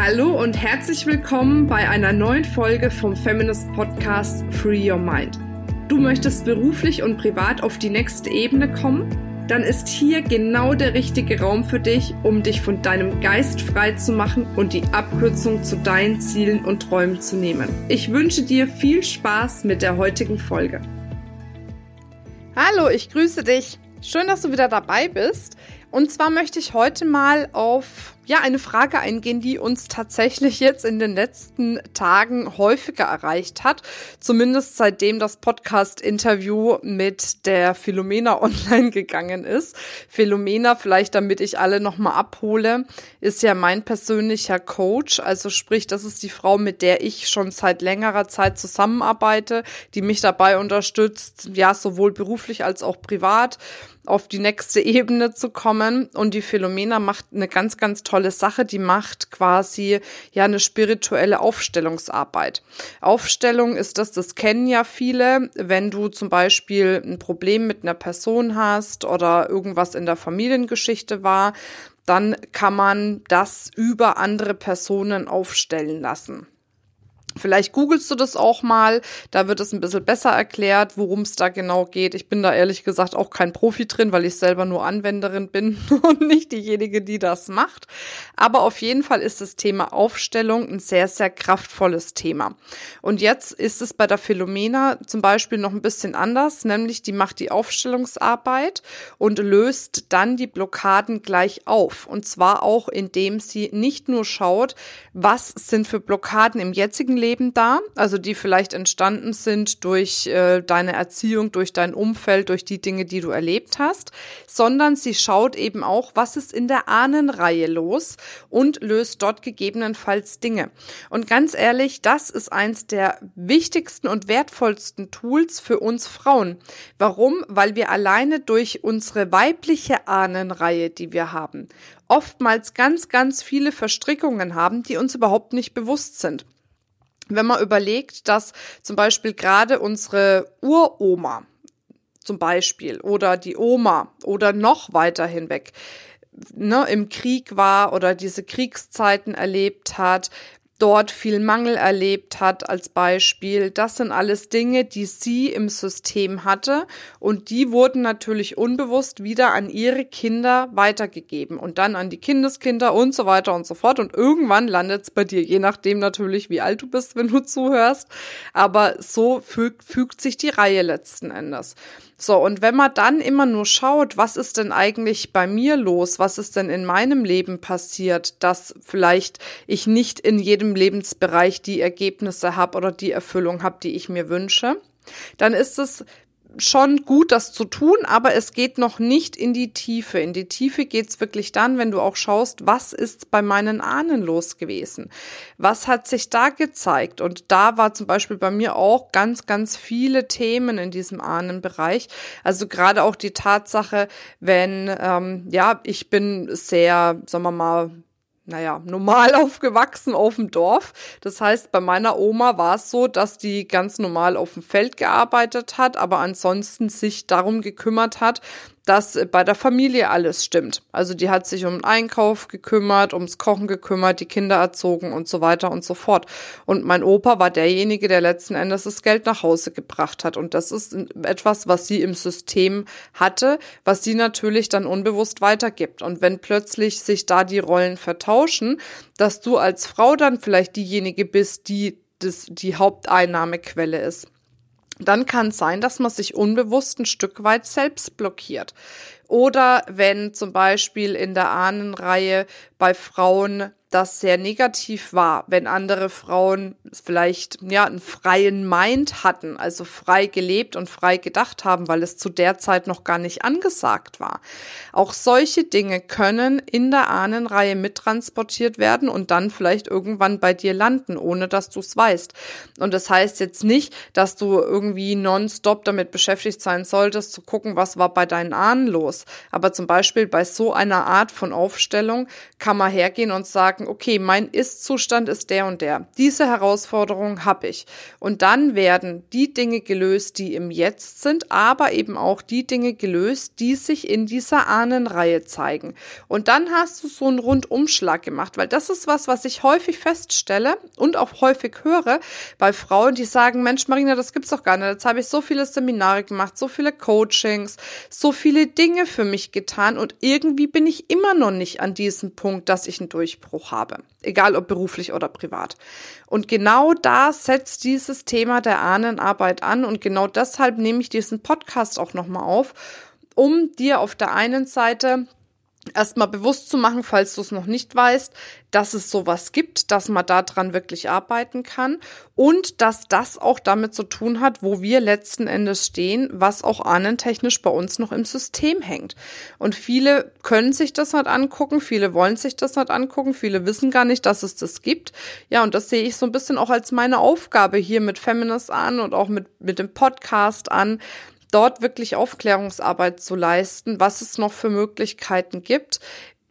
Hallo und herzlich willkommen bei einer neuen Folge vom Feminist Podcast Free Your Mind. Du möchtest beruflich und privat auf die nächste Ebene kommen? Dann ist hier genau der richtige Raum für dich, um dich von deinem Geist frei zu machen und die Abkürzung zu deinen Zielen und Träumen zu nehmen. Ich wünsche dir viel Spaß mit der heutigen Folge. Hallo, ich grüße dich. Schön, dass du wieder dabei bist. Und zwar möchte ich heute mal auf ja, eine Frage eingehen, die uns tatsächlich jetzt in den letzten Tagen häufiger erreicht hat. Zumindest seitdem das Podcast-Interview mit der Philomena online gegangen ist. Philomena, vielleicht damit ich alle nochmal abhole, ist ja mein persönlicher Coach. Also sprich, das ist die Frau, mit der ich schon seit längerer Zeit zusammenarbeite, die mich dabei unterstützt, ja, sowohl beruflich als auch privat auf die nächste Ebene zu kommen. Und die Philomena macht eine ganz, ganz tolle Sache. Die macht quasi ja eine spirituelle Aufstellungsarbeit. Aufstellung ist das, das kennen ja viele. Wenn du zum Beispiel ein Problem mit einer Person hast oder irgendwas in der Familiengeschichte war, dann kann man das über andere Personen aufstellen lassen. Vielleicht googelst du das auch mal, da wird es ein bisschen besser erklärt, worum es da genau geht. Ich bin da ehrlich gesagt auch kein Profi drin, weil ich selber nur Anwenderin bin und nicht diejenige, die das macht. Aber auf jeden Fall ist das Thema Aufstellung ein sehr, sehr kraftvolles Thema. Und jetzt ist es bei der Philomena zum Beispiel noch ein bisschen anders, nämlich die macht die Aufstellungsarbeit und löst dann die Blockaden gleich auf. Und zwar auch, indem sie nicht nur schaut, was sind für Blockaden im jetzigen Leben, Leben da, also die vielleicht entstanden sind durch äh, deine Erziehung, durch dein Umfeld, durch die Dinge, die du erlebt hast, sondern sie schaut eben auch, was ist in der Ahnenreihe los und löst dort gegebenenfalls Dinge. Und ganz ehrlich, das ist eins der wichtigsten und wertvollsten Tools für uns Frauen. Warum? Weil wir alleine durch unsere weibliche Ahnenreihe, die wir haben, oftmals ganz, ganz viele Verstrickungen haben, die uns überhaupt nicht bewusst sind wenn man überlegt, dass zum Beispiel gerade unsere Uroma zum Beispiel oder die Oma oder noch weiter hinweg ne, im Krieg war oder diese Kriegszeiten erlebt hat, dort viel Mangel erlebt hat als Beispiel. Das sind alles Dinge, die sie im System hatte und die wurden natürlich unbewusst wieder an ihre Kinder weitergegeben und dann an die Kindeskinder und so weiter und so fort und irgendwann landet es bei dir, je nachdem natürlich, wie alt du bist, wenn du zuhörst, aber so fügt, fügt sich die Reihe letzten Endes. So, und wenn man dann immer nur schaut, was ist denn eigentlich bei mir los, was ist denn in meinem Leben passiert, dass vielleicht ich nicht in jedem Lebensbereich die Ergebnisse habe oder die Erfüllung habe, die ich mir wünsche, dann ist es schon gut, das zu tun, aber es geht noch nicht in die Tiefe. In die Tiefe geht's wirklich dann, wenn du auch schaust, was ist bei meinen Ahnen los gewesen? Was hat sich da gezeigt? Und da war zum Beispiel bei mir auch ganz, ganz viele Themen in diesem Ahnenbereich. Also gerade auch die Tatsache, wenn, ähm, ja, ich bin sehr, sagen wir mal, naja, normal aufgewachsen auf dem Dorf. Das heißt, bei meiner Oma war es so, dass die ganz normal auf dem Feld gearbeitet hat, aber ansonsten sich darum gekümmert hat, dass bei der Familie alles stimmt. Also die hat sich um den Einkauf gekümmert, ums Kochen gekümmert, die Kinder erzogen und so weiter und so fort. Und mein Opa war derjenige, der letzten Endes das Geld nach Hause gebracht hat. Und das ist etwas, was sie im System hatte, was sie natürlich dann unbewusst weitergibt. Und wenn plötzlich sich da die Rollen vertauschen, dass du als Frau dann vielleicht diejenige bist, die das, die Haupteinnahmequelle ist dann kann es sein, dass man sich unbewusst ein Stück weit selbst blockiert. Oder wenn zum Beispiel in der Ahnenreihe bei Frauen das sehr negativ war, wenn andere Frauen vielleicht ja einen freien Mind hatten, also frei gelebt und frei gedacht haben, weil es zu der Zeit noch gar nicht angesagt war. Auch solche Dinge können in der Ahnenreihe mittransportiert werden und dann vielleicht irgendwann bei dir landen, ohne dass du es weißt. Und das heißt jetzt nicht, dass du irgendwie nonstop damit beschäftigt sein solltest, zu gucken, was war bei deinen Ahnen los ist. Aber zum Beispiel bei so einer Art von Aufstellung kann man hergehen und sagen, okay, mein Ist-Zustand ist der und der. Diese Herausforderung habe ich. Und dann werden die Dinge gelöst, die im Jetzt sind, aber eben auch die Dinge gelöst, die sich in dieser Ahnenreihe zeigen. Und dann hast du so einen Rundumschlag gemacht, weil das ist was, was ich häufig feststelle und auch häufig höre bei Frauen, die sagen, Mensch, Marina, das gibt's doch gar nicht. Jetzt habe ich so viele Seminare gemacht, so viele Coachings, so viele Dinge für mich getan und irgendwie bin ich immer noch nicht an diesem Punkt, dass ich einen Durchbruch habe. Egal ob beruflich oder privat. Und genau da setzt dieses Thema der Ahnenarbeit an und genau deshalb nehme ich diesen Podcast auch nochmal auf, um dir auf der einen Seite erstmal bewusst zu machen, falls du es noch nicht weißt, dass es sowas gibt, dass man daran wirklich arbeiten kann und dass das auch damit zu tun hat, wo wir letzten Endes stehen, was auch ahnentechnisch bei uns noch im System hängt. Und viele können sich das nicht angucken, viele wollen sich das nicht angucken, viele wissen gar nicht, dass es das gibt. Ja, und das sehe ich so ein bisschen auch als meine Aufgabe hier mit Feminist an und auch mit, mit dem Podcast an, dort wirklich Aufklärungsarbeit zu leisten, was es noch für Möglichkeiten gibt,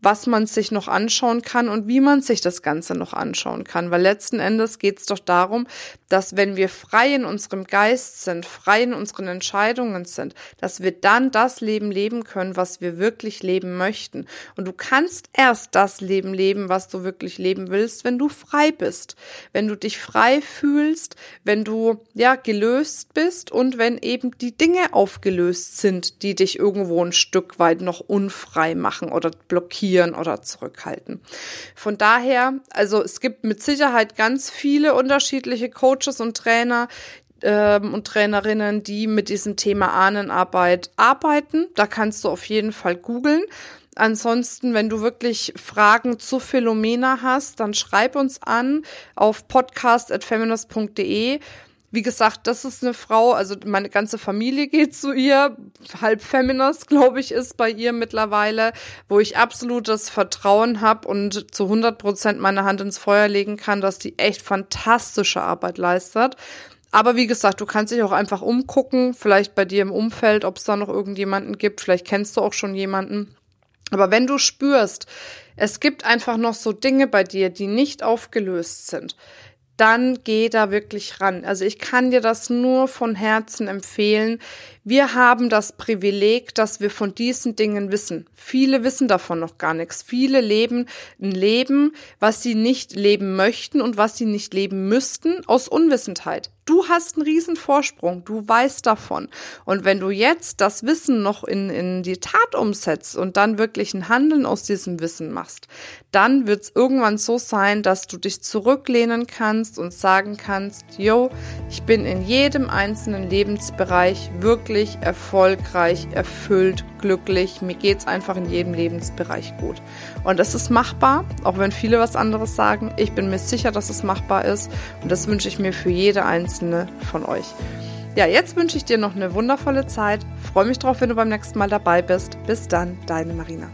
was man sich noch anschauen kann und wie man sich das Ganze noch anschauen kann. Weil letzten Endes geht es doch darum, dass wenn wir frei in unserem Geist sind, frei in unseren Entscheidungen sind, dass wir dann das Leben leben können, was wir wirklich leben möchten. Und du kannst erst das Leben leben, was du wirklich leben willst, wenn du frei bist, wenn du dich frei fühlst, wenn du ja gelöst bist und wenn eben die Dinge aufgelöst sind, die dich irgendwo ein Stück weit noch unfrei machen oder blockieren blockieren oder zurückhalten. Von daher, also es gibt mit Sicherheit ganz viele unterschiedliche Coaches und Trainer, ähm, und Trainerinnen, die mit diesem Thema Ahnenarbeit arbeiten. Da kannst du auf jeden Fall googeln. Ansonsten, wenn du wirklich Fragen zu Philomena hast, dann schreib uns an auf podcast.feminist.de. Wie gesagt, das ist eine Frau, also meine ganze Familie geht zu ihr, halb Feminist, glaube ich, ist bei ihr mittlerweile, wo ich absolutes Vertrauen habe und zu 100 Prozent meine Hand ins Feuer legen kann, dass die echt fantastische Arbeit leistet. Aber wie gesagt, du kannst dich auch einfach umgucken, vielleicht bei dir im Umfeld, ob es da noch irgendjemanden gibt, vielleicht kennst du auch schon jemanden. Aber wenn du spürst, es gibt einfach noch so Dinge bei dir, die nicht aufgelöst sind, dann geh da wirklich ran. Also ich kann dir das nur von Herzen empfehlen. Wir haben das Privileg, dass wir von diesen Dingen wissen. Viele wissen davon noch gar nichts. Viele leben ein Leben, was sie nicht leben möchten und was sie nicht leben müssten, aus Unwissendheit. Du hast einen riesen Vorsprung, du weißt davon. Und wenn du jetzt das Wissen noch in, in die Tat umsetzt und dann wirklich ein Handeln aus diesem Wissen machst, dann wird es irgendwann so sein, dass du dich zurücklehnen kannst und sagen kannst, yo, ich bin in jedem einzelnen Lebensbereich wirklich erfolgreich, erfüllt, glücklich. Mir geht's einfach in jedem Lebensbereich gut. Und das ist machbar, auch wenn viele was anderes sagen. Ich bin mir sicher, dass es machbar ist. Und das wünsche ich mir für jede einzelne von euch. Ja, jetzt wünsche ich dir noch eine wundervolle Zeit. Freue mich drauf, wenn du beim nächsten Mal dabei bist. Bis dann, deine Marina.